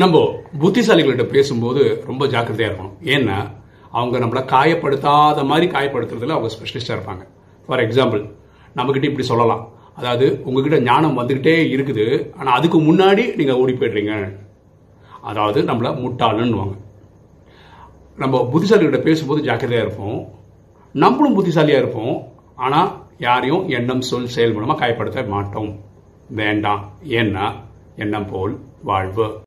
நம்ம புத்திசாலிகள்கிட்ட பேசும்போது ரொம்ப ஜாக்கிரதையாக இருக்கணும். ஏன்னா அவங்க நம்மளை காயப்படுத்தாத மாதிரி காயப்படுத்துறதுல அவங்க ஸ்பெஷலிஸ்டாக இருப்பாங்க. ஃபார் எக்ஸாம்பிள் நம்மக்கிட்ட இப்படி சொல்லலாம். அதாவது உங்ககிட்ட ஞானம் வந்துக்கிட்டே இருக்குது ஆனால் அதுக்கு முன்னாடி நீங்கள் ஓடி போய்ட்றீங்க. அதாவது நம்மளை முட்டாளுன்னுவாங்க நம்ம புத்திசாலிகிட்ட பேசும்போது ஜாக்கிரதையாக இருப்போம். நம்மளும் புத்திசாலியாக இருப்போம். ஆனால் யாரையும் எண்ணம் சொல் செயல் மூலமாக காயப்படுத்த மாட்டோம். வேண்டாம். ஏன்னா எண்ணம் போல் வாழ்வு.